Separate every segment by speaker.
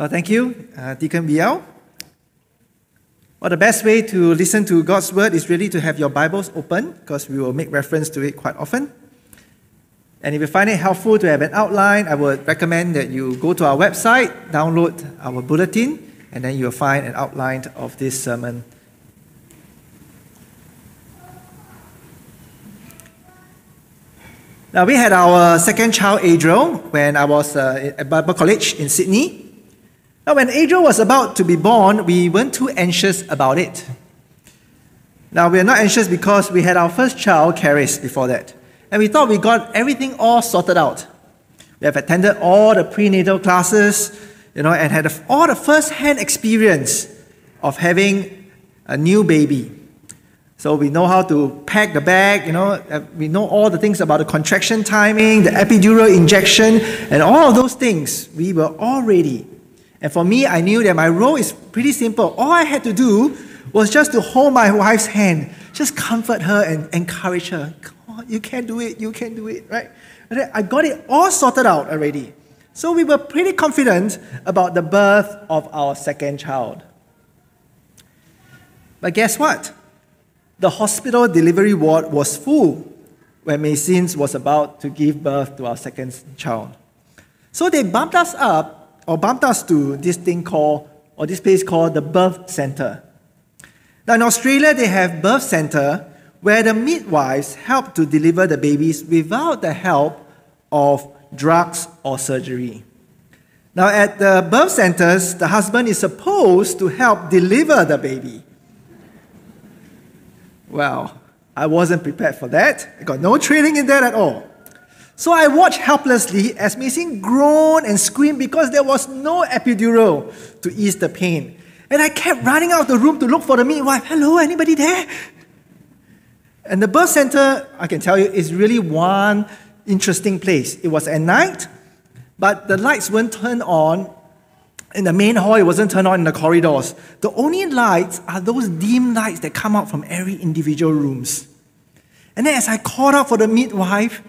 Speaker 1: Well, thank you, uh, Deacon Biao. Well, the best way to listen to God's word is really to have your Bibles open because we will make reference to it quite often. And if you find it helpful to have an outline, I would recommend that you go to our website, download our bulletin, and then you'll find an outline of this sermon. Now, we had our second child, Adriel, when I was uh, at Bible College in Sydney. Now, when Adriel was about to be born, we weren't too anxious about it. Now, we are not anxious because we had our first child, Caris, before that. And we thought we got everything all sorted out. We have attended all the prenatal classes, you know, and had all the first-hand experience of having a new baby. So we know how to pack the bag, you know, uh, we know all the things about the contraction timing, the epidural injection, and all of those things. We were all ready. And for me, I knew that my role is pretty simple. All I had to do was just to hold my wife's hand, just comfort her and encourage her. Come on, you can do it, you can do it, right? I got it all sorted out already. So we were pretty confident about the birth of our second child. But guess what? The hospital delivery ward was full when Macy's was about to give birth to our second child. So they bumped us up, or bumped us to this thing called, or this place called the birth center. Now in Australia, they have birth center where the midwives help to deliver the babies without the help of drugs or surgery. Now, at the birth centers, the husband is supposed to help deliver the baby. Well, I wasn't prepared for that. I got no training in that at all. So I watched helplessly as Macy groaned and screamed because there was no epidural to ease the pain. And I kept running out of the room to look for the midwife. Hello, anybody there? And the birth center, I can tell you, is really one interesting place. It was at night, but the lights weren't turned on in the main hall, it wasn't turned on in the corridors. The only lights are those dim lights that come out from every individual rooms. And then as I called out for the midwife,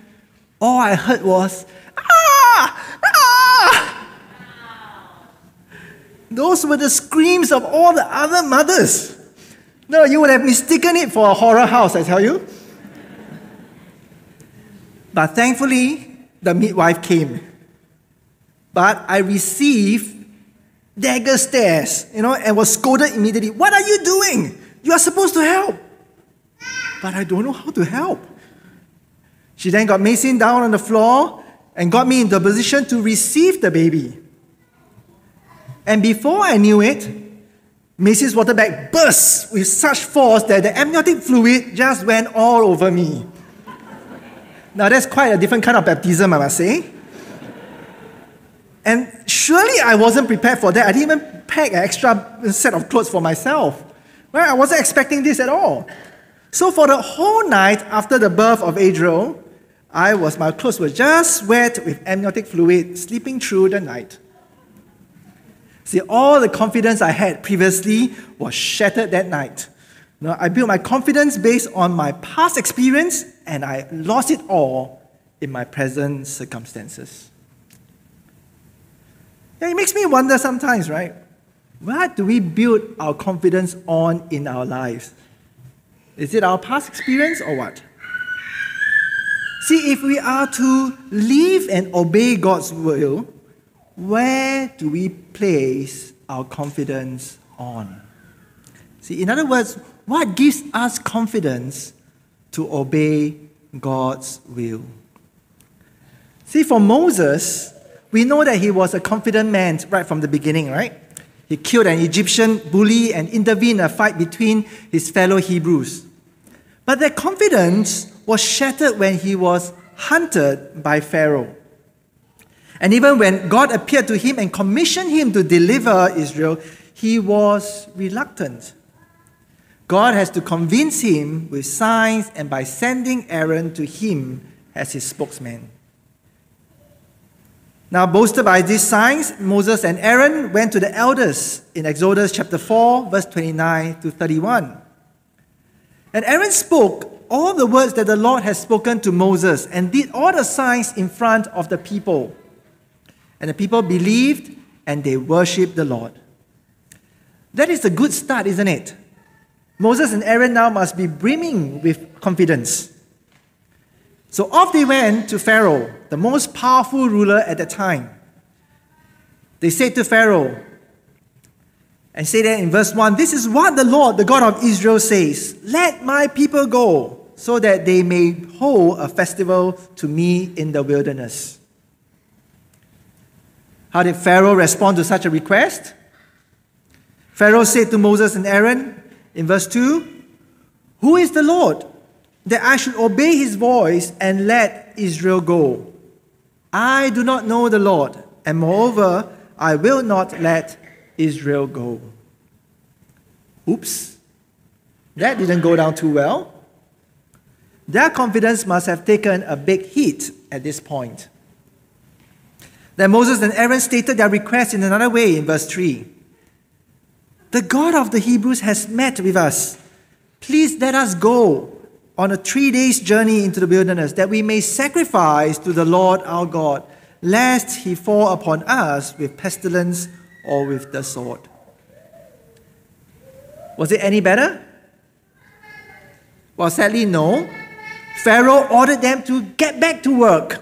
Speaker 1: all I heard was, ah, ah. Those were the screams of all the other mothers. No, you would have mistaken it for a horror house, I tell you. But thankfully, the midwife came. But I received dagger stares, you know, and was scolded immediately. What are you doing? You are supposed to help. But I don't know how to help. She then got Macy down on the floor and got me into position to receive the baby. And before I knew it, Macy's water bag burst with such force that the amniotic fluid just went all over me. now, that's quite a different kind of baptism, I must say. And surely I wasn't prepared for that. I didn't even pack an extra set of clothes for myself. Right? I wasn't expecting this at all. So for the whole night after the birth of Adriel, I was my clothes were just wet with amniotic fluid, sleeping through the night. See, all the confidence I had previously was shattered that night. Now, I built my confidence based on my past experience, and I lost it all in my present circumstances. Yeah, it makes me wonder sometimes, right? What do we build our confidence on in our lives? Is it our past experience or what? See, if we are to live and obey God's will, where do we place our confidence on? See, in other words, what gives us confidence to obey God's will? See, for Moses, we know that he was a confident man right from the beginning, right? He killed an Egyptian bully and intervened in a fight between his fellow Hebrews. But that confidence was shattered when he was hunted by Pharaoh. And even when God appeared to him and commissioned him to deliver Israel, he was reluctant. God has to convince him with signs and by sending Aaron to him as his spokesman. Now, boasted by these signs, Moses and Aaron went to the elders in Exodus chapter 4, verse 29 to 31. And Aaron spoke all the words that the Lord has spoken to Moses and did all the signs in front of the people. And the people believed and they worshiped the Lord. That is a good start, isn't it? Moses and Aaron now must be brimming with confidence. So off they went to Pharaoh, the most powerful ruler at the time. They said to Pharaoh, and say that in verse 1 This is what the Lord, the God of Israel, says Let my people go, so that they may hold a festival to me in the wilderness. How did Pharaoh respond to such a request? Pharaoh said to Moses and Aaron in verse 2 Who is the Lord that I should obey his voice and let Israel go? I do not know the Lord, and moreover, I will not let Israel go. Oops, that didn't go down too well. Their confidence must have taken a big hit at this point. Then Moses and Aaron stated their request in another way in verse 3. The God of the Hebrews has met with us. Please let us go on a three days journey into the wilderness that we may sacrifice to the Lord our God, lest he fall upon us with pestilence or with the sword. Was it any better? Well, sadly, no. Pharaoh ordered them to get back to work.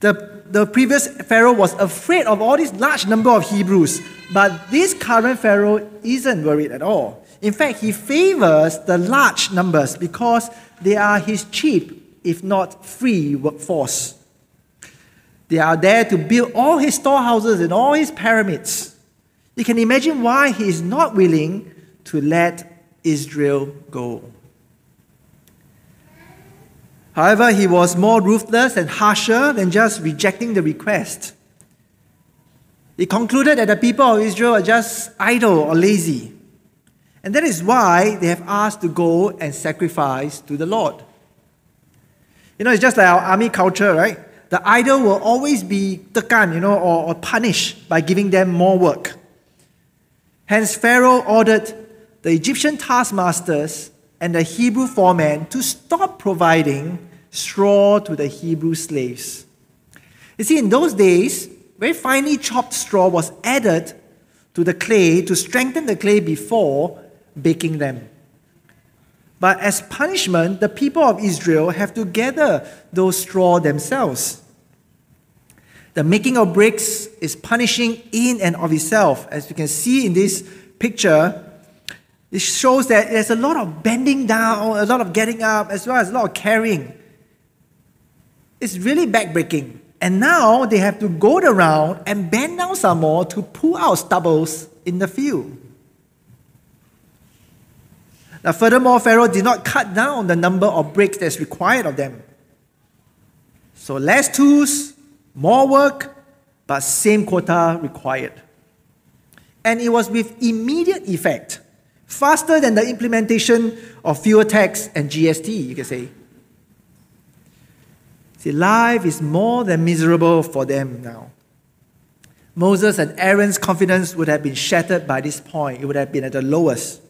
Speaker 1: The, the previous Pharaoh was afraid of all this large number of Hebrews, but this current Pharaoh isn't worried at all. In fact, he favors the large numbers because they are his cheap, if not free, workforce. They are there to build all his storehouses and all his pyramids. You can imagine why he is not willing to let Israel go. However, he was more ruthless and harsher than just rejecting the request. He concluded that the people of Israel are just idle or lazy. And that is why they have asked to go and sacrifice to the Lord. You know, it's just like our army culture, right? the idle will always be tekan, you know, or, or punished by giving them more work. Hence, Pharaoh ordered the Egyptian taskmasters and the Hebrew foreman to stop providing straw to the Hebrew slaves. You see, in those days, very finely chopped straw was added to the clay to strengthen the clay before baking them. But as punishment, the people of Israel have to gather those straw themselves. The making of bricks is punishing in and of itself. As you can see in this picture, it shows that there's a lot of bending down, a lot of getting up, as well as a lot of carrying. It's really backbreaking. And now they have to go around and bend down some more to pull out stubbles in the field. Now, furthermore, Pharaoh did not cut down the number of bricks that's required of them. So, less tools, more work, but same quota required. And it was with immediate effect, faster than the implementation of fuel tax and GST, you can say. See, life is more than miserable for them now. Moses and Aaron's confidence would have been shattered by this point. It would have been at the lowest.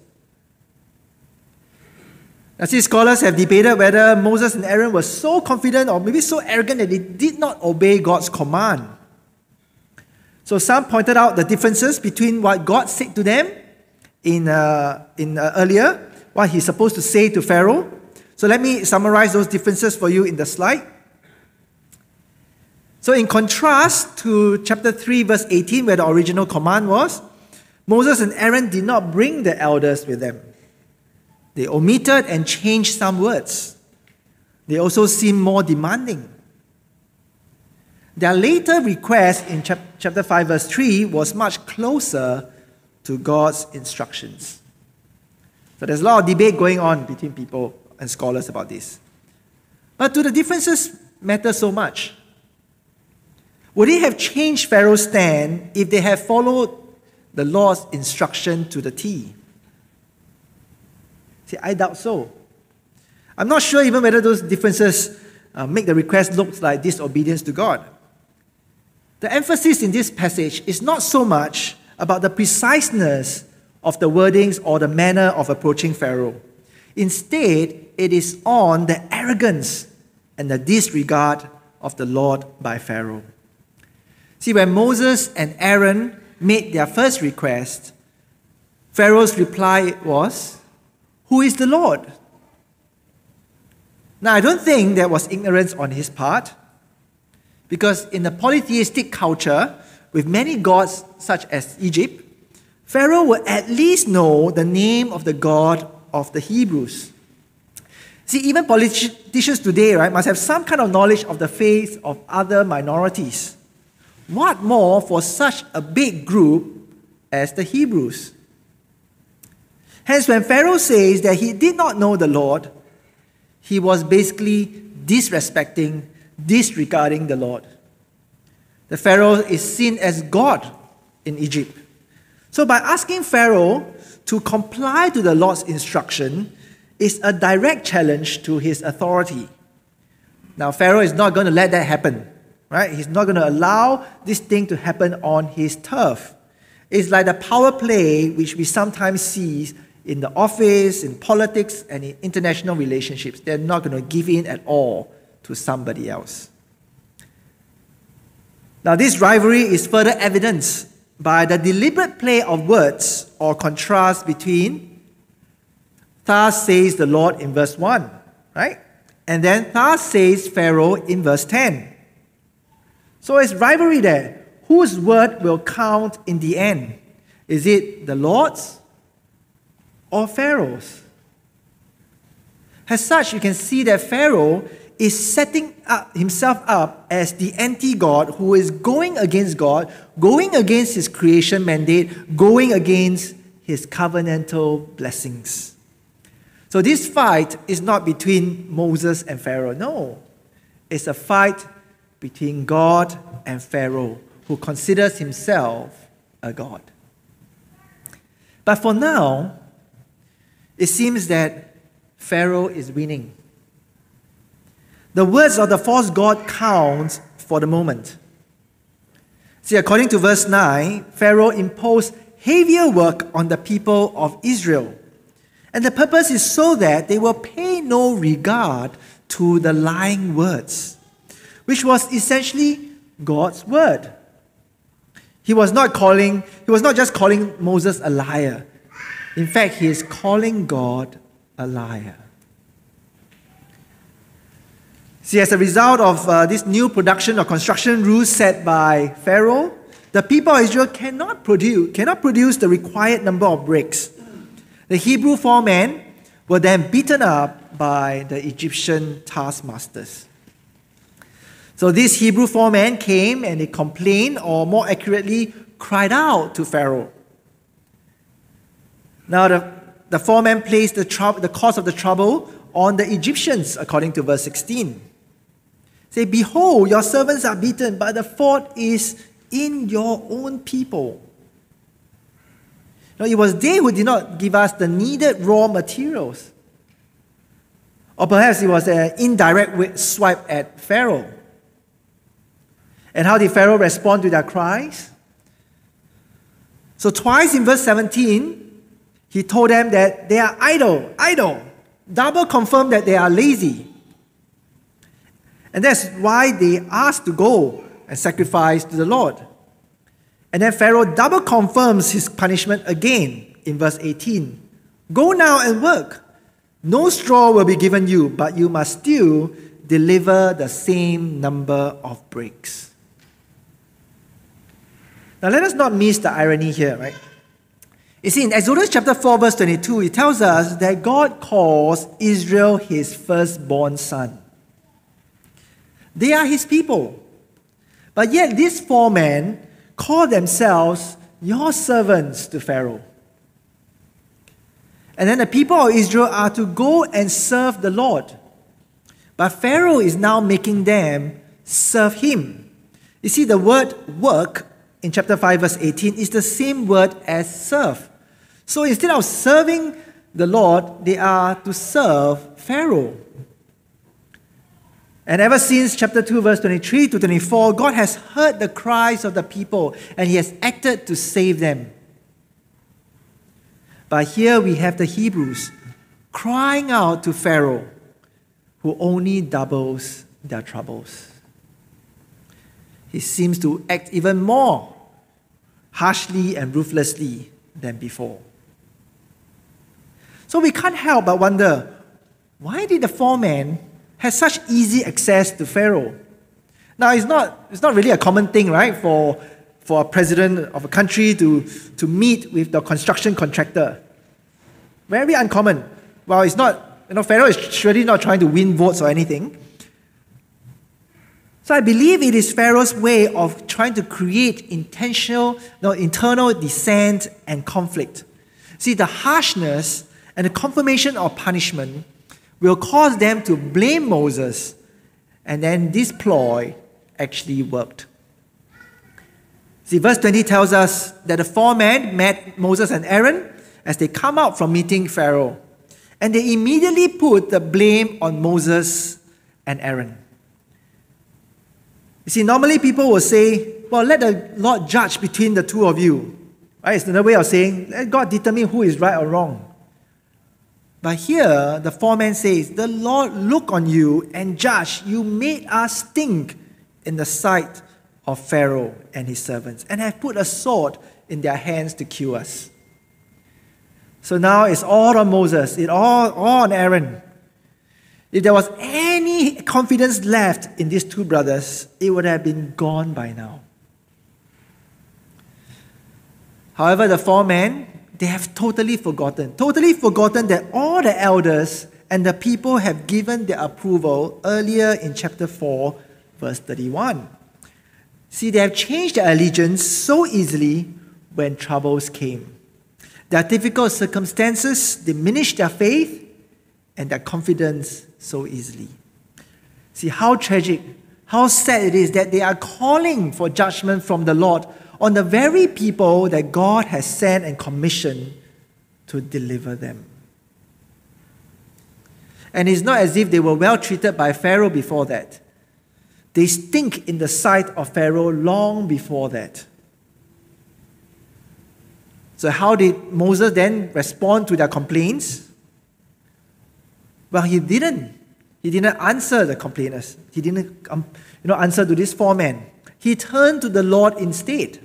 Speaker 1: Now, see, scholars have debated whether Moses and Aaron were so confident or maybe so arrogant that they did not obey God's command. So, some pointed out the differences between what God said to them in, uh, in uh, earlier, what He's supposed to say to Pharaoh. So, let me summarize those differences for you in the slide. So, in contrast to chapter 3, verse 18, where the original command was, Moses and Aaron did not bring the elders with them. They omitted and changed some words. They also seem more demanding. Their later request in chapter 5, verse 3 was much closer to God's instructions. So there's a lot of debate going on between people and scholars about this. But do the differences matter so much? Would it have changed Pharaoh's stand if they had followed the Lord's instruction to the T? See, I doubt so. I'm not sure even whether those differences uh, make the request look like disobedience to God. The emphasis in this passage is not so much about the preciseness of the wordings or the manner of approaching Pharaoh. Instead, it is on the arrogance and the disregard of the Lord by Pharaoh. See, when Moses and Aaron made their first request, Pharaoh's reply was, Who is the Lord? Now, I don't think there was ignorance on his part, because in a polytheistic culture with many gods, such as Egypt, Pharaoh would at least know the name of the God of the Hebrews. See, even politicians today, right, must have some kind of knowledge of the faith of other minorities. What more for such a big group as the Hebrews? Hence, when Pharaoh says that he did not know the Lord, he was basically disrespecting, disregarding the Lord. The Pharaoh is seen as God in Egypt. So, by asking Pharaoh to comply to the Lord's instruction, is a direct challenge to his authority. Now, Pharaoh is not going to let that happen, right? He's not going to allow this thing to happen on his turf. It's like the power play which we sometimes see in the office, in politics, and in international relationships. They're not going to give in at all to somebody else. Now, this rivalry is further evidenced by the deliberate play of words or contrast between Thus says the Lord in verse 1, right? And then thus says Pharaoh in verse 10. So it's rivalry there. Whose word will count in the end? Is it the Lord's or Pharaoh's? As such, you can see that Pharaoh is setting up himself up as the anti God who is going against God, going against his creation mandate, going against his covenantal blessings. So this fight is not between Moses and Pharaoh. No, it's a fight between God and Pharaoh, who considers himself a God. But for now, it seems that Pharaoh is winning. The words of the false God count for the moment. See, according to verse 9, Pharaoh imposed heavier work on the people of Israel and the purpose is so that they will pay no regard to the lying words, which was essentially God's word. He was not calling, he was not just calling Moses a liar. In fact, he is calling God a liar. See, as a result of uh, this new production or construction rules set by Pharaoh, the people of Israel cannot produce, cannot produce the required number of bricks the Hebrew foremen were then beaten up by the Egyptian taskmasters. So these Hebrew foremen came and they complained, or more accurately, cried out to Pharaoh. Now, the, the foreman placed the, trou- the cause of the trouble on the Egyptians, according to verse 16. Say, Behold, your servants are beaten, but the fault is in your own people. No, it was they who did not give us the needed raw materials. Or perhaps it was an indirect swipe at Pharaoh. And how did Pharaoh respond to their cries? So, twice in verse 17, he told them that they are idle, idle. Double confirmed that they are lazy. And that's why they asked to go and sacrifice to the Lord. And then Pharaoh double confirms his punishment again in verse 18 Go now and work. No straw will be given you, but you must still deliver the same number of bricks. Now, let us not miss the irony here, right? You see, in Exodus chapter 4, verse 22, it tells us that God calls Israel his firstborn son. They are his people. But yet, these four men call themselves your servants to Pharaoh. And then the people of Israel are to go and serve the Lord. But Pharaoh is now making them serve him. You see, the word work in chapter 5, verse 18 is the same word as serve. So instead of serving the Lord, they are to serve Pharaoh. And ever since chapter 2, verse 23 to 24, God has heard the cries of the people and He has acted to save them. But here we have the Hebrews crying out to Pharaoh, who only doubles their troubles. he seems to act even more harshly and ruthlessly than before. So we can't help but wonder why did the four men have such easy access to Pharaoh? Now, it's not, it's not really a common thing, right, for, for a president of a country to, to meet with the construction contractor. Very uncommon. Well, it's not, you know, Pharaoh is surely not trying to win votes or anything. So I believe it is Pharaoh's way of trying to create intentional, no, internal dissent and conflict. See, the harshness and the confirmation of punishment will cause them to blame Moses, and then this ploy actually worked. See, verse 20 tells us that the four men met Moses and Aaron as they come out from meeting Pharaoh. And they immediately put the blame on Moses and Aaron. You see, normally people will say, well, let the Lord judge between the two of you. Right? It's another way of saying, let God determine who is right or wrong. But here, the four men says, the Lord look on you and judge. You made us stink in the sight of Pharaoh and his servants, and have put a sword in their hands to kill us. So now it's all on Moses, it all, all on Aaron. If there was any confidence left in these two brothers, it would have been gone by now. However, the four men, they have totally forgotten, totally forgotten that all the elders and the people have given their approval earlier in chapter 4, verse 31. See, they have changed their allegiance so easily when troubles came. Their difficult circumstances diminish their faith and their confidence so easily. See how tragic, how sad it is that they are calling for judgment from the Lord on the very people that God has sent and commissioned to deliver them. And it's not as if they were well treated by Pharaoh before that. They stink in the sight of Pharaoh long before that. So, how did Moses then respond to their complaints? Well, he didn't. He didn't answer the complainers. He didn't um, you know, answer to these four men. He turned to the Lord instead.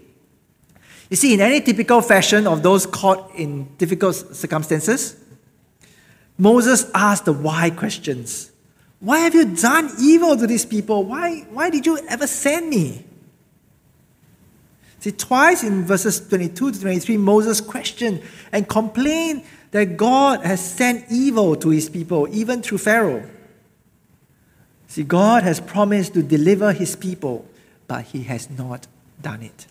Speaker 1: You see, in any typical fashion of those caught in difficult circumstances, Moses asked the why questions. Why have you done evil to these people? Why, why did you ever send me? See, twice in verses 22 to 23, Moses questioned and complained that God has sent evil to his people, even through Pharaoh. See, God has promised to deliver his people, but he has not done it.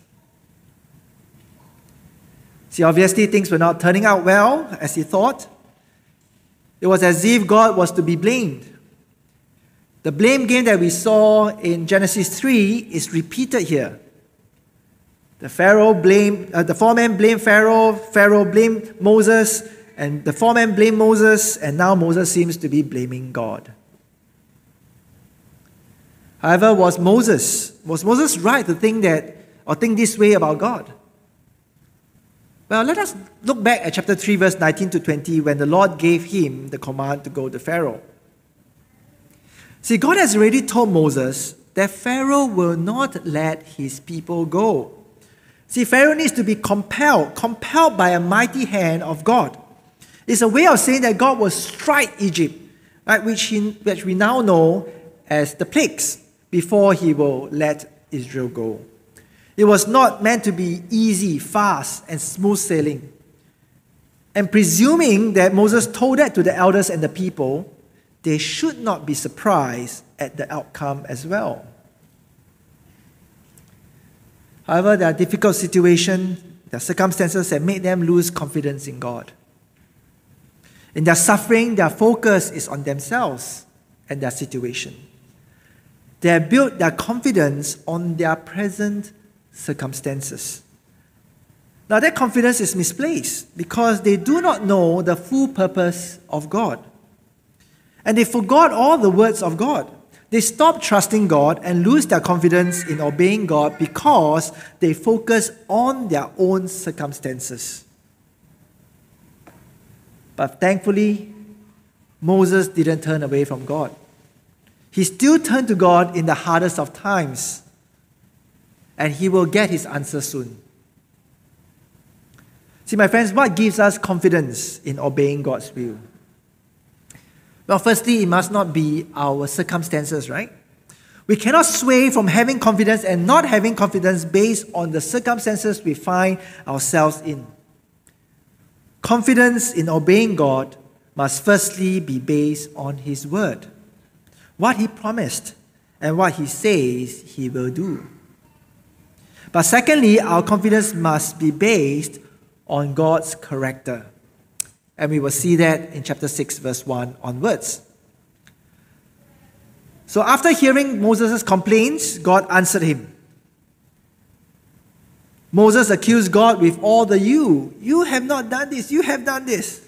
Speaker 1: See, obviously, things were not turning out well as he thought. It was as if God was to be blamed. The blame game that we saw in Genesis 3 is repeated here. The Pharaoh blamed, uh, the four men blamed Pharaoh, Pharaoh blamed Moses, and the four men blamed Moses, and now Moses seems to be blaming God. However, was Moses, was Moses right to think that or think this way about God? Well, let us look back at chapter 3, verse 19 to 20, when the Lord gave him the command to go to Pharaoh. See, God has already told Moses that Pharaoh will not let his people go. See, Pharaoh needs to be compelled, compelled by a mighty hand of God. It's a way of saying that God will strike Egypt, right, which, he, which we now know as the plagues, before he will let Israel go. It was not meant to be easy, fast, and smooth sailing. And presuming that Moses told that to the elders and the people, they should not be surprised at the outcome as well. However, there are difficult situations, there are circumstances that made them lose confidence in God. In their suffering, their focus is on themselves and their situation. They have built their confidence on their present circumstances. Now, that confidence is misplaced because they do not know the full purpose of God. And they forgot all the words of God. They stop trusting God and lose their confidence in obeying God because they focus on their own circumstances. But thankfully, Moses didn't turn away from God. He still turned to God in the hardest of times. And he will get his answer soon. See, my friends, what gives us confidence in obeying God's will? Well, firstly, it must not be our circumstances, right? We cannot sway from having confidence and not having confidence based on the circumstances we find ourselves in. Confidence in obeying God must firstly be based on His Word, what He promised, and what He says He will do. But secondly, our confidence must be based on God's character. And we will see that in chapter 6, verse 1 onwards. So after hearing Moses' complaints, God answered him. Moses accused God with all the you. You have not done this, you have done this.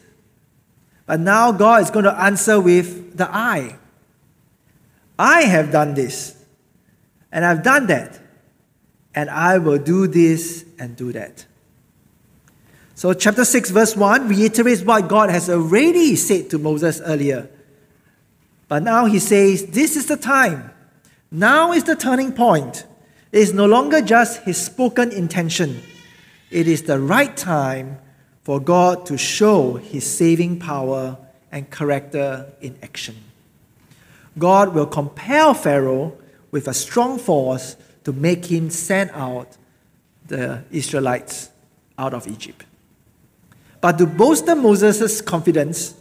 Speaker 1: But now God is going to answer with the I. I have done this, and I've done that, and I will do this and do that. So, chapter 6, verse 1 reiterates what God has already said to Moses earlier. But now he says, This is the time. Now is the turning point. It is no longer just his spoken intention, it is the right time for God to show his saving power and character in action. God will compel Pharaoh with a strong force to make him send out the Israelites out of Egypt. But to bolster Moses' confidence,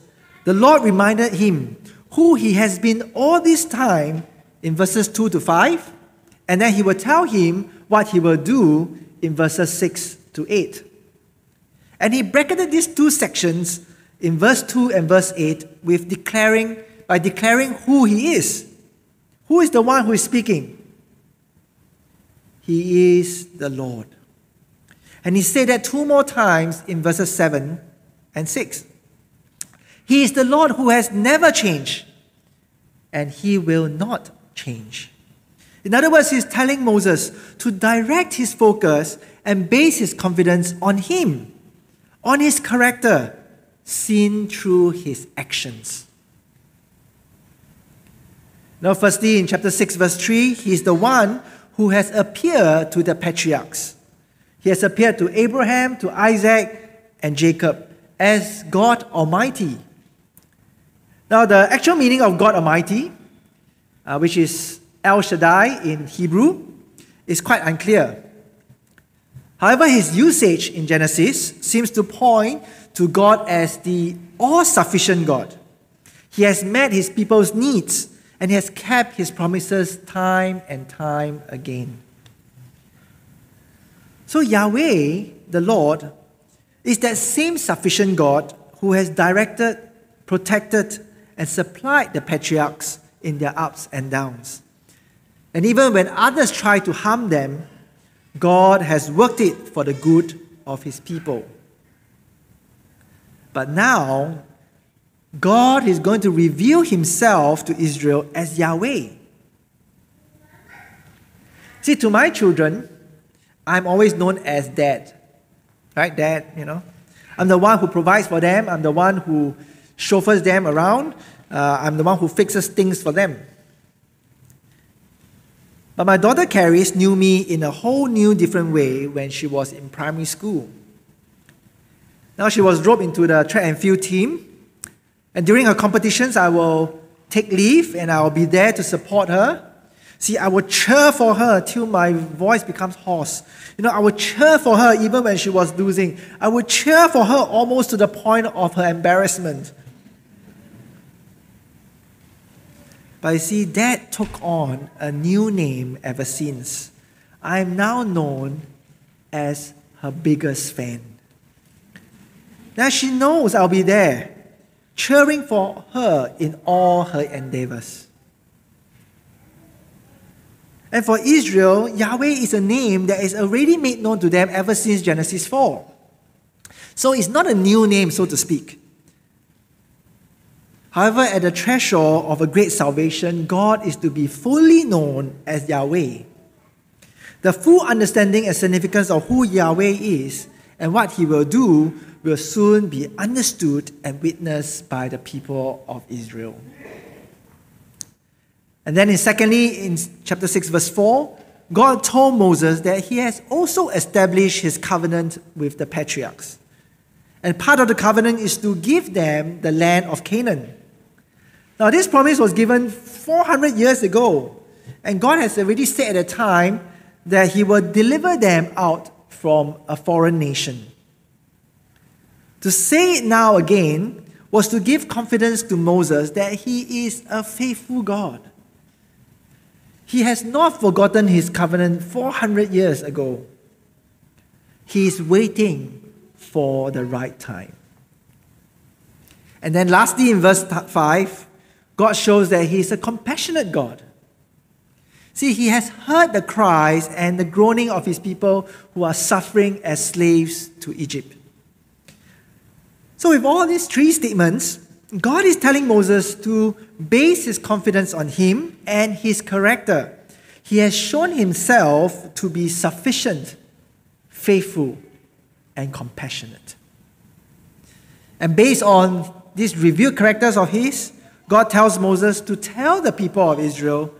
Speaker 1: the Lord reminded him who he has been all this time in verses 2 to 5, and then he will tell him what he will do in verses 6 to 8. And he bracketed these two sections in verse 2 and verse 8 with declaring by declaring who he is. Who is the one who is speaking? He is the Lord. And he said that two more times in verses 7 and 6. He is the Lord who has never changed, and he will not change. In other words, he's telling Moses to direct his focus and base his confidence on him, on his character, seen through his actions. Now, firstly, in chapter 6, verse 3, he's the one who has appeared to the patriarchs. He has appeared to Abraham, to Isaac, and Jacob as God Almighty. Now, the actual meaning of God Almighty, uh, which is El Shaddai in Hebrew, is quite unclear. However, his usage in Genesis seems to point to God as the all sufficient God. He has met his people's needs and he has kept his promises time and time again. So, Yahweh, the Lord, is that same sufficient God who has directed, protected, and supplied the patriarchs in their ups and downs. And even when others try to harm them, God has worked it for the good of his people. But now, God is going to reveal himself to Israel as Yahweh. See, to my children, I'm always known as dad. Right? Dad, you know. I'm the one who provides for them, I'm the one who chauffeurs them around, uh, I'm the one who fixes things for them. But my daughter Caris knew me in a whole new different way when she was in primary school. Now she was dropped into the track and field team, and during her competitions, I will take leave and I will be there to support her. See, I would cheer for her till my voice becomes hoarse. You know, I would cheer for her even when she was losing. I would cheer for her almost to the point of her embarrassment. But you see, that took on a new name ever since. I am now known as her biggest fan. Now she knows I'll be there, cheering for her in all her endeavors. And for Israel, Yahweh is a name that is already made known to them ever since Genesis 4. So it's not a new name, so to speak. However, at the threshold of a great salvation, God is to be fully known as Yahweh. The full understanding and significance of who Yahweh is and what he will do will soon be understood and witnessed by the people of Israel. And then, secondly, in chapter 6, verse 4, God told Moses that he has also established his covenant with the patriarchs. And part of the covenant is to give them the land of Canaan. Now, this promise was given 400 years ago, and God has already said at the time that he will deliver them out from a foreign nation. To say it now again was to give confidence to Moses that he is a faithful God. He has not forgotten his covenant 400 years ago. He is waiting for the right time. And then, lastly, in verse 5, God shows that He is a compassionate God. See, He has heard the cries and the groaning of His people who are suffering as slaves to Egypt. So, with all these three statements, God is telling Moses to base his confidence on him and his character. He has shown himself to be sufficient, faithful, and compassionate. And based on these revealed characters of his, God tells Moses to tell the people of Israel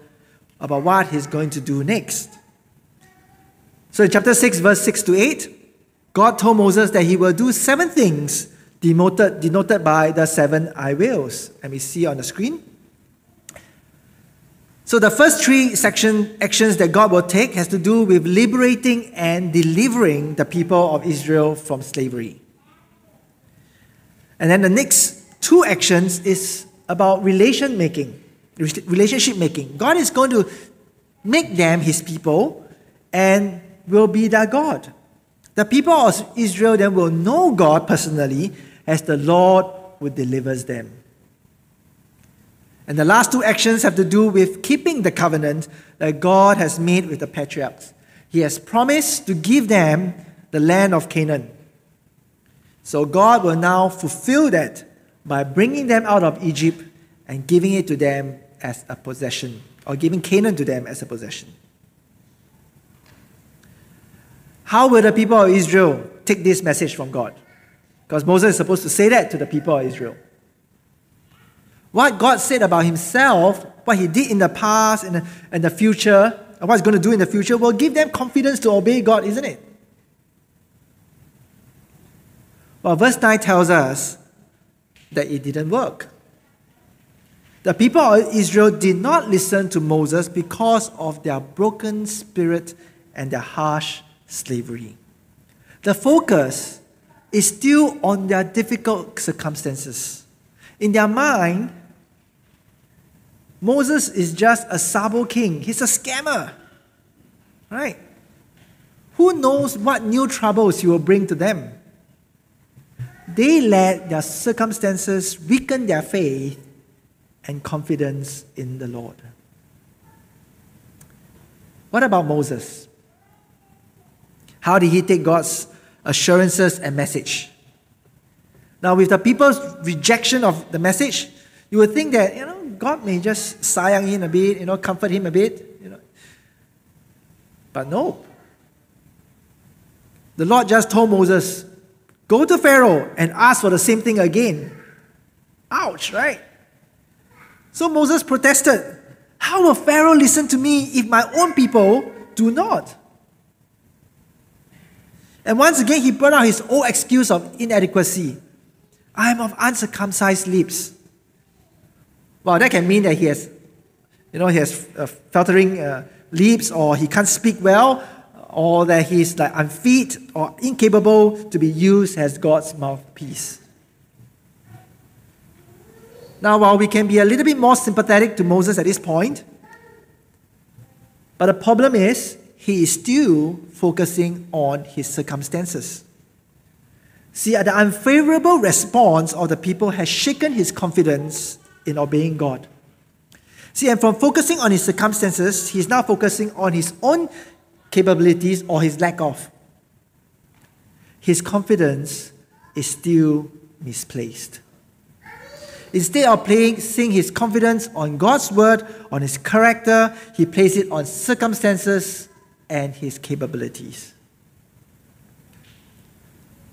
Speaker 1: about what he's going to do next. So in chapter 6, verse 6 to 8, God told Moses that he will do seven things denoted, denoted by the seven I wills. And we see on the screen. So the first three section actions that God will take has to do with liberating and delivering the people of Israel from slavery. And then the next two actions is about relation making, relationship making. God is going to make them his people and will be their God. The people of Israel then will know God personally as the Lord who delivers them. And the last two actions have to do with keeping the covenant that God has made with the patriarchs. He has promised to give them the land of Canaan. So God will now fulfill that by bringing them out of Egypt and giving it to them as a possession, or giving Canaan to them as a possession. How will the people of Israel take this message from God? Because Moses is supposed to say that to the people of Israel. What God said about himself, what he did in the past and the, and the future, and what he's going to do in the future, will give them confidence to obey God, isn't it? Well, verse 9 tells us that it didn't work. The people of Israel did not listen to Moses because of their broken spirit and their harsh slavery. The focus is still on their difficult circumstances. In their mind, Moses is just a Sabo king. He's a scammer. Right? Who knows what new troubles he will bring to them? They let their circumstances weaken their faith and confidence in the Lord. What about Moses? How did he take God's assurances, and message. Now, with the people's rejection of the message, you would think that, you know, God may just sayang him a bit, you know, comfort him a bit, you know. But no. The Lord just told Moses, go to Pharaoh and ask for the same thing again. Ouch, right? So Moses protested, How will Pharaoh listen to me if my own people do not? And once again, he brought out his old excuse of inadequacy. I am of uncircumcised lips. Well, that can mean that he has, you know, he has uh, faltering uh, lips, or he can't speak well, or that he's like unfit or incapable to be used as God's mouthpiece. Now, while we can be a little bit more sympathetic to Moses at this point, but the problem is he is still focusing on his circumstances. See, the unfavorable response of the people has shaken his confidence in obeying God. See, and from focusing on his circumstances, he's now focusing on his own capabilities or his lack of. His confidence is still misplaced. Instead of placing his confidence on God's word, on his character, he places it on circumstances and his capabilities.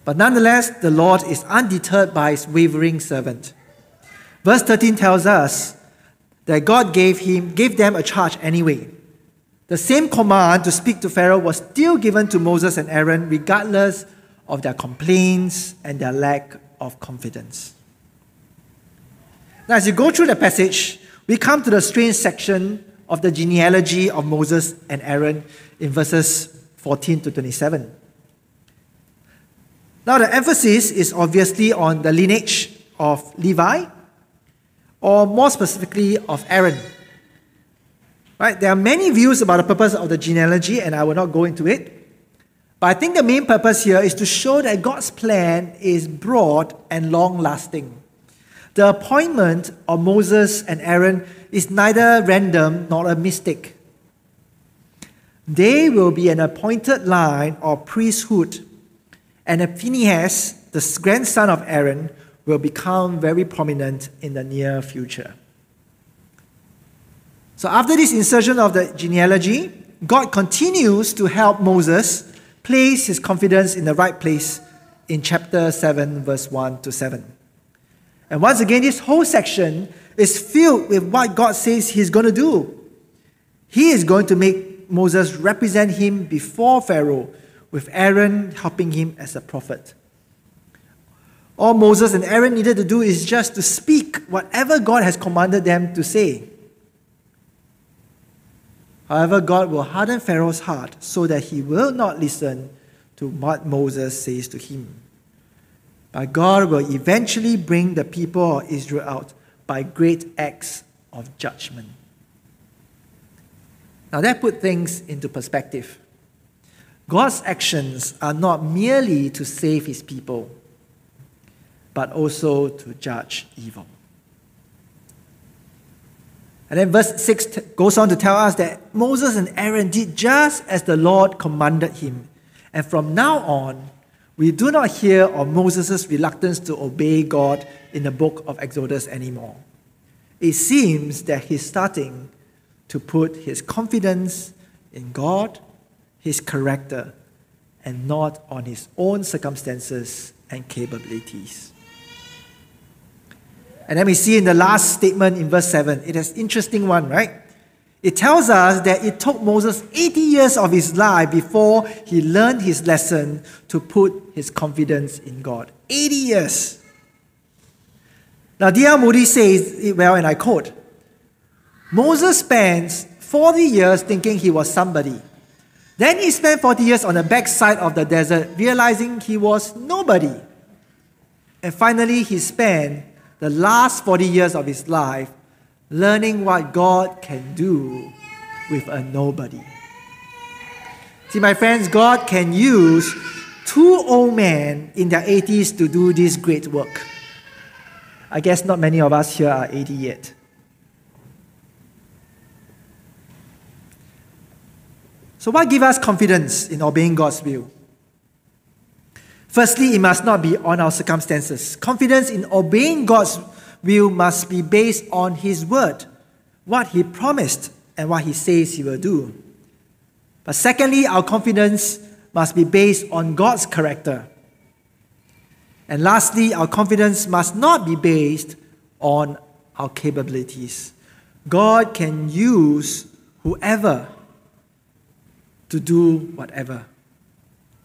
Speaker 1: But nonetheless, the Lord is undeterred by his wavering servant. Verse 13 tells us that God gave him gave them a charge anyway. The same command to speak to Pharaoh was still given to Moses and Aaron, regardless of their complaints and their lack of confidence. Now, as you go through the passage, we come to the strange section of the genealogy of Moses and Aaron in verses 14 to 27. Now, the emphasis is obviously on the lineage of Levi, or more specifically of Aaron. Right? There are many views about the purpose of the genealogy, and I will not go into it. But I think the main purpose here is to show that God's plan is broad and long lasting. The appointment of Moses and Aaron is neither random nor a mistake. They will be an appointed line or priesthood, and Phinehas, the grandson of Aaron, will become very prominent in the near future. So, after this insertion of the genealogy, God continues to help Moses place his confidence in the right place in chapter 7, verse 1 to 7. And once again, this whole section is filled with what God says He's going to do. He is going to make Moses represent him before Pharaoh, with Aaron helping him as a prophet. All Moses and Aaron needed to do is just to speak whatever God has commanded them to say. However, God will harden Pharaoh's heart so that he will not listen to what Moses says to him. But God will eventually bring the people of Israel out by great acts of judgment. Now that put things into perspective. God's actions are not merely to save his people, but also to judge evil. And then verse 6 goes on to tell us that Moses and Aaron did just as the Lord commanded him. And from now on, we do not hear of Moses' reluctance to obey God in the book of Exodus anymore. It seems that he's starting to put his confidence in God, his character, and not on his own circumstances and capabilities. And then we see in the last statement in verse 7, it is interesting one, right? It tells us that it took Moses 80 years of his life before he learned his lesson to put his confidence in God. 80 years. Now, D.L. Moody says it well, and I quote Moses spends 40 years thinking he was somebody. Then he spent 40 years on the backside of the desert, realizing he was nobody. And finally, he spent the last 40 years of his life learning what God can do with a nobody. See, my friends, God can use two old men in their 80s to do this great work. I guess not many of us here are 80 yet. So, what gives us confidence in obeying God's will? Firstly, it must not be on our circumstances. Confidence in obeying God's will must be based on His word, what He promised, and what He says He will do. But secondly, our confidence must be based on God's character. And lastly, our confidence must not be based on our capabilities. God can use whoever to do whatever,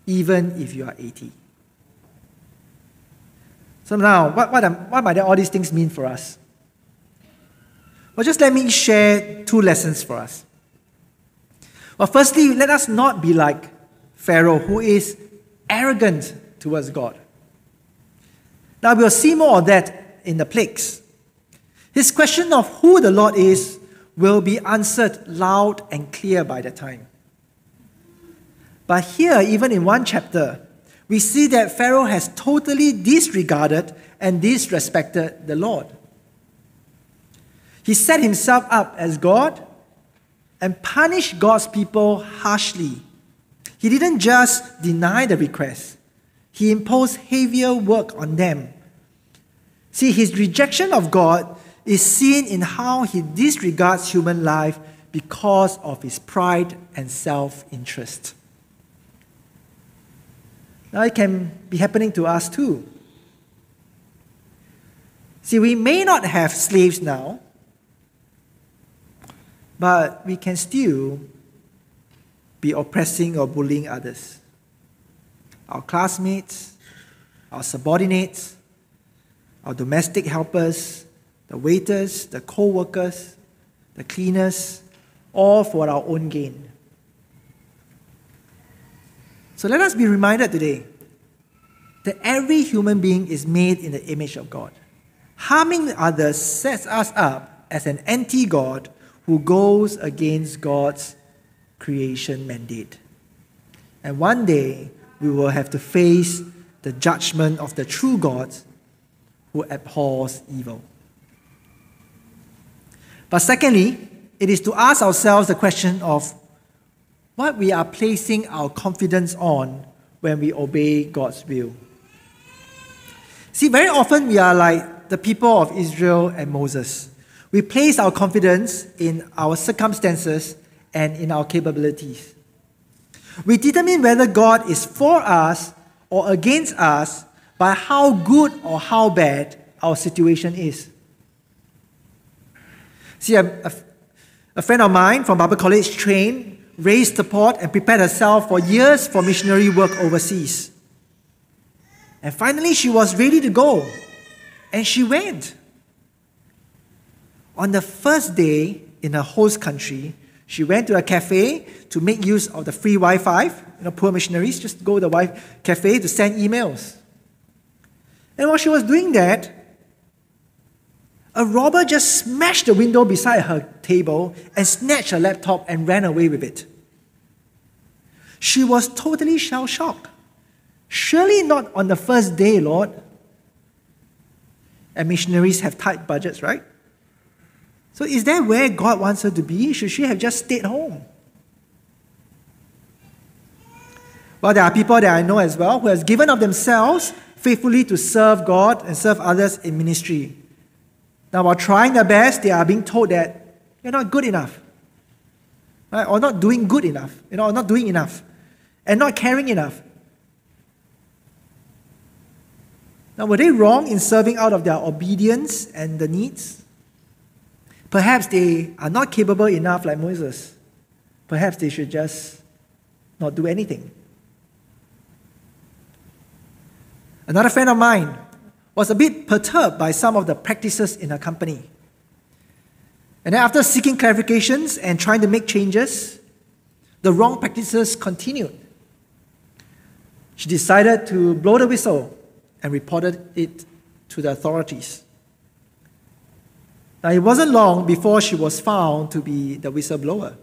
Speaker 1: even if you are 80. So now, what, what, what might all these things mean for us? Well, just let me share two lessons for us. Well, firstly, let us not be like Pharaoh, who is arrogant towards God. Now, we'll see more of that in the plagues. His question of who the Lord is will be answered loud and clear by the time. But here, even in one chapter, we see that Pharaoh has totally disregarded and disrespected the Lord. He set himself up as God and punished God's people harshly. He didn't just deny the request, he imposed heavier work on them. See, his rejection of God is seen in how he disregards human life because of his pride and self interest. Now it can be happening to us too. See, we may not have slaves now, but we can still be oppressing or bullying others. Our classmates, our subordinates, our domestic helpers, the waiters, the co workers, the cleaners, all for our own gain. So let us be reminded today that every human being is made in the image of God. Harming others sets us up as an anti God who goes against God's creation mandate. And one day we will have to face the judgment of the true God who abhors evil. But secondly, it is to ask ourselves the question of what we are placing our confidence on when we obey God's will. See, very often we are like the people of Israel and Moses. We place our confidence in our circumstances and in our capabilities. We determine whether God is for us or against us by how good or how bad our situation is. See, a, a, a friend of mine from Bible College trained, raised support, and prepared herself for years for missionary work overseas. And finally, she was ready to go. And she went. On the first day in her host country, she went to a cafe to make use of the free Wi Fi. You know, poor missionaries just go to the cafe to send emails. And while she was doing that, a robber just smashed the window beside her table and snatched her laptop and ran away with it. She was totally shell shocked. Surely not on the first day, Lord. And missionaries have tight budgets, right? So is that where God wants her to be? Should she have just stayed home? Well, there are people that I know as well who has given of themselves faithfully to serve God and serve others in ministry. Now, while trying their best, they are being told that you're not good enough, right? or not doing good enough, you know, or not doing enough, and not caring enough. Now, were they wrong in serving out of their obedience and the needs? Perhaps they are not capable enough like Moses. Perhaps they should just not do anything. Another friend of mine was a bit perturbed by some of the practices in her company. And then, after seeking clarifications and trying to make changes, the wrong practices continued. She decided to blow the whistle and reported it to the authorities. Now, it wasn't long before she was found to be the whistleblower.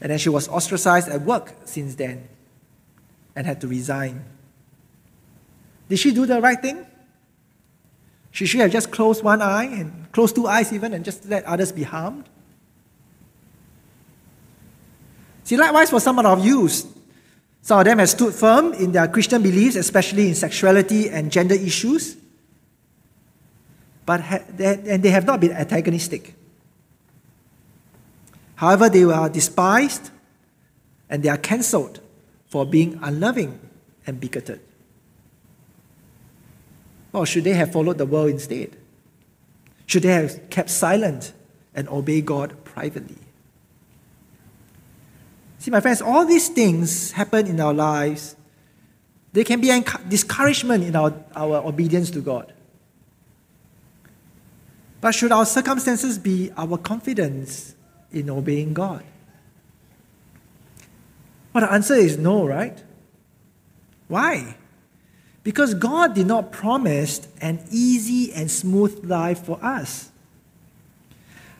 Speaker 1: And then she was ostracized at work since then and had to resign. Did she do the right thing? She Should have just closed one eye and closed two eyes even and just let others be harmed? See, likewise for some of you, some of them have stood firm in their Christian beliefs, especially in sexuality and gender issues, but ha- they, and they have not been antagonistic. However, they were despised and they are cancelled for being unloving and bigoted. Or should they have followed the world instead? Should they have kept silent and obey God privately? See, my friends, all these things happen in our lives. They can be discouragement in our, our obedience to God. But should our circumstances be our confidence in obeying God? Well, the answer is no, right? Why? Because God did not promise an easy and smooth life for us.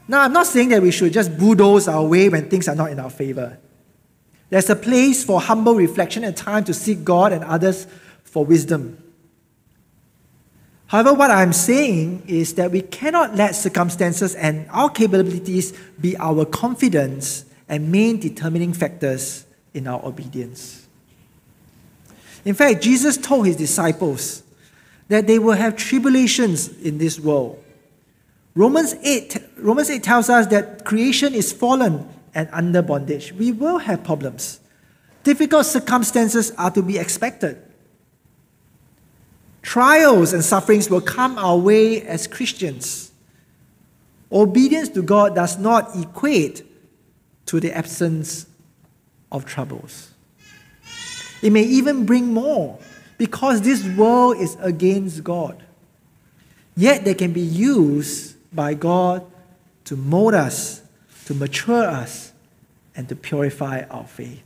Speaker 1: Now, I'm not saying that we should just bulldoze our way when things are not in our favor. There's a place for humble reflection and time to seek God and others for wisdom. However, what I'm saying is that we cannot let circumstances and our capabilities be our confidence and main determining factors in our obedience. In fact, Jesus told his disciples that they will have tribulations in this world. Romans 8, Romans 8 tells us that creation is fallen and under bondage. We will have problems. Difficult circumstances are to be expected. Trials and sufferings will come our way as Christians. Obedience to God does not equate to the absence of troubles. It may even bring more because this world is against God. Yet they can be used by God to mold us, to mature us, and to purify our faith.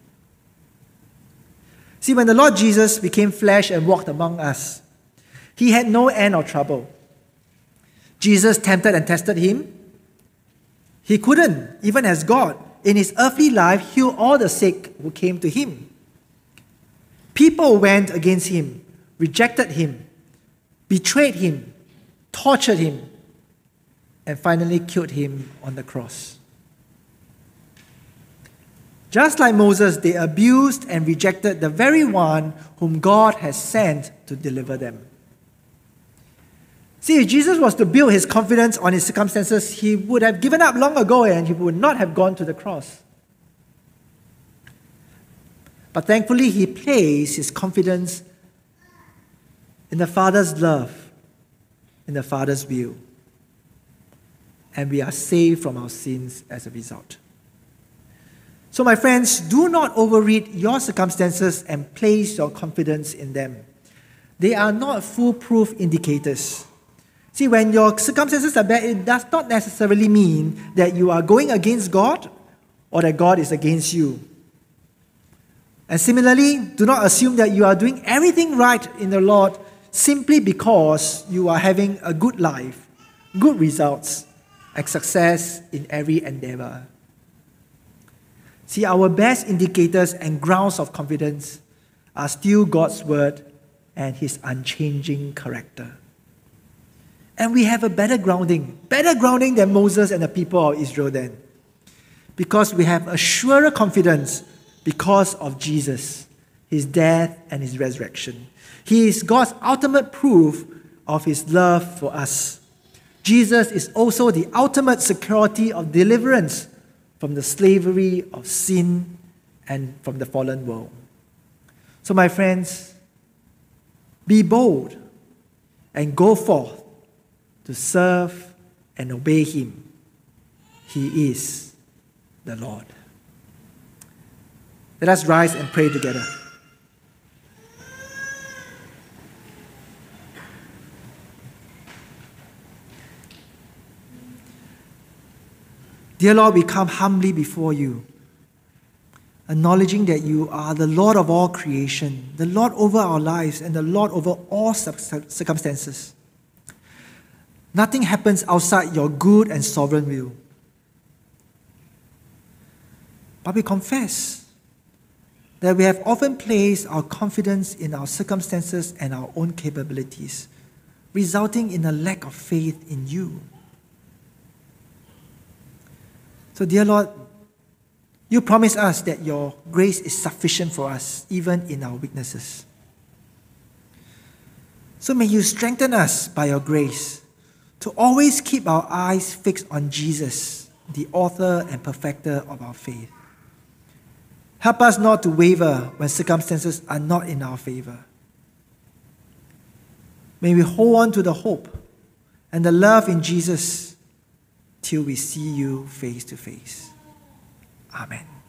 Speaker 1: See, when the Lord Jesus became flesh and walked among us, he had no end of trouble. Jesus tempted and tested him. He couldn't, even as God, in his earthly life, heal all the sick who came to him. People went against him, rejected him, betrayed him, tortured him, and finally killed him on the cross. Just like Moses, they abused and rejected the very one whom God has sent to deliver them. See, if Jesus was to build his confidence on his circumstances, he would have given up long ago and he would not have gone to the cross. But thankfully, he placed his confidence in the Father's love, in the Father's will. And we are saved from our sins as a result. So, my friends, do not overread your circumstances and place your confidence in them. They are not foolproof indicators. See, when your circumstances are bad, it does not necessarily mean that you are going against God or that God is against you. And similarly, do not assume that you are doing everything right in the Lord simply because you are having a good life, good results, and success in every endeavor. See, our best indicators and grounds of confidence are still God's word and his unchanging character. And we have a better grounding, better grounding than Moses and the people of Israel then. Because we have a surer confidence because of Jesus, his death and his resurrection. He is God's ultimate proof of his love for us. Jesus is also the ultimate security of deliverance from the slavery of sin and from the fallen world. So, my friends, be bold and go forth to serve and obey Him. He is the Lord. Let us rise and pray together. Dear Lord, we come humbly before you, acknowledging that you are the Lord of all creation, the Lord over our lives, and the Lord over all circumstances. Nothing happens outside your good and sovereign will. But we confess that we have often placed our confidence in our circumstances and our own capabilities, resulting in a lack of faith in you. So, dear Lord, you promise us that your grace is sufficient for us, even in our weaknesses. So, may you strengthen us by your grace to always keep our eyes fixed on Jesus, the author and perfecter of our faith. Help us not to waver when circumstances are not in our favor. May we hold on to the hope and the love in Jesus till we see you face to face. Amen.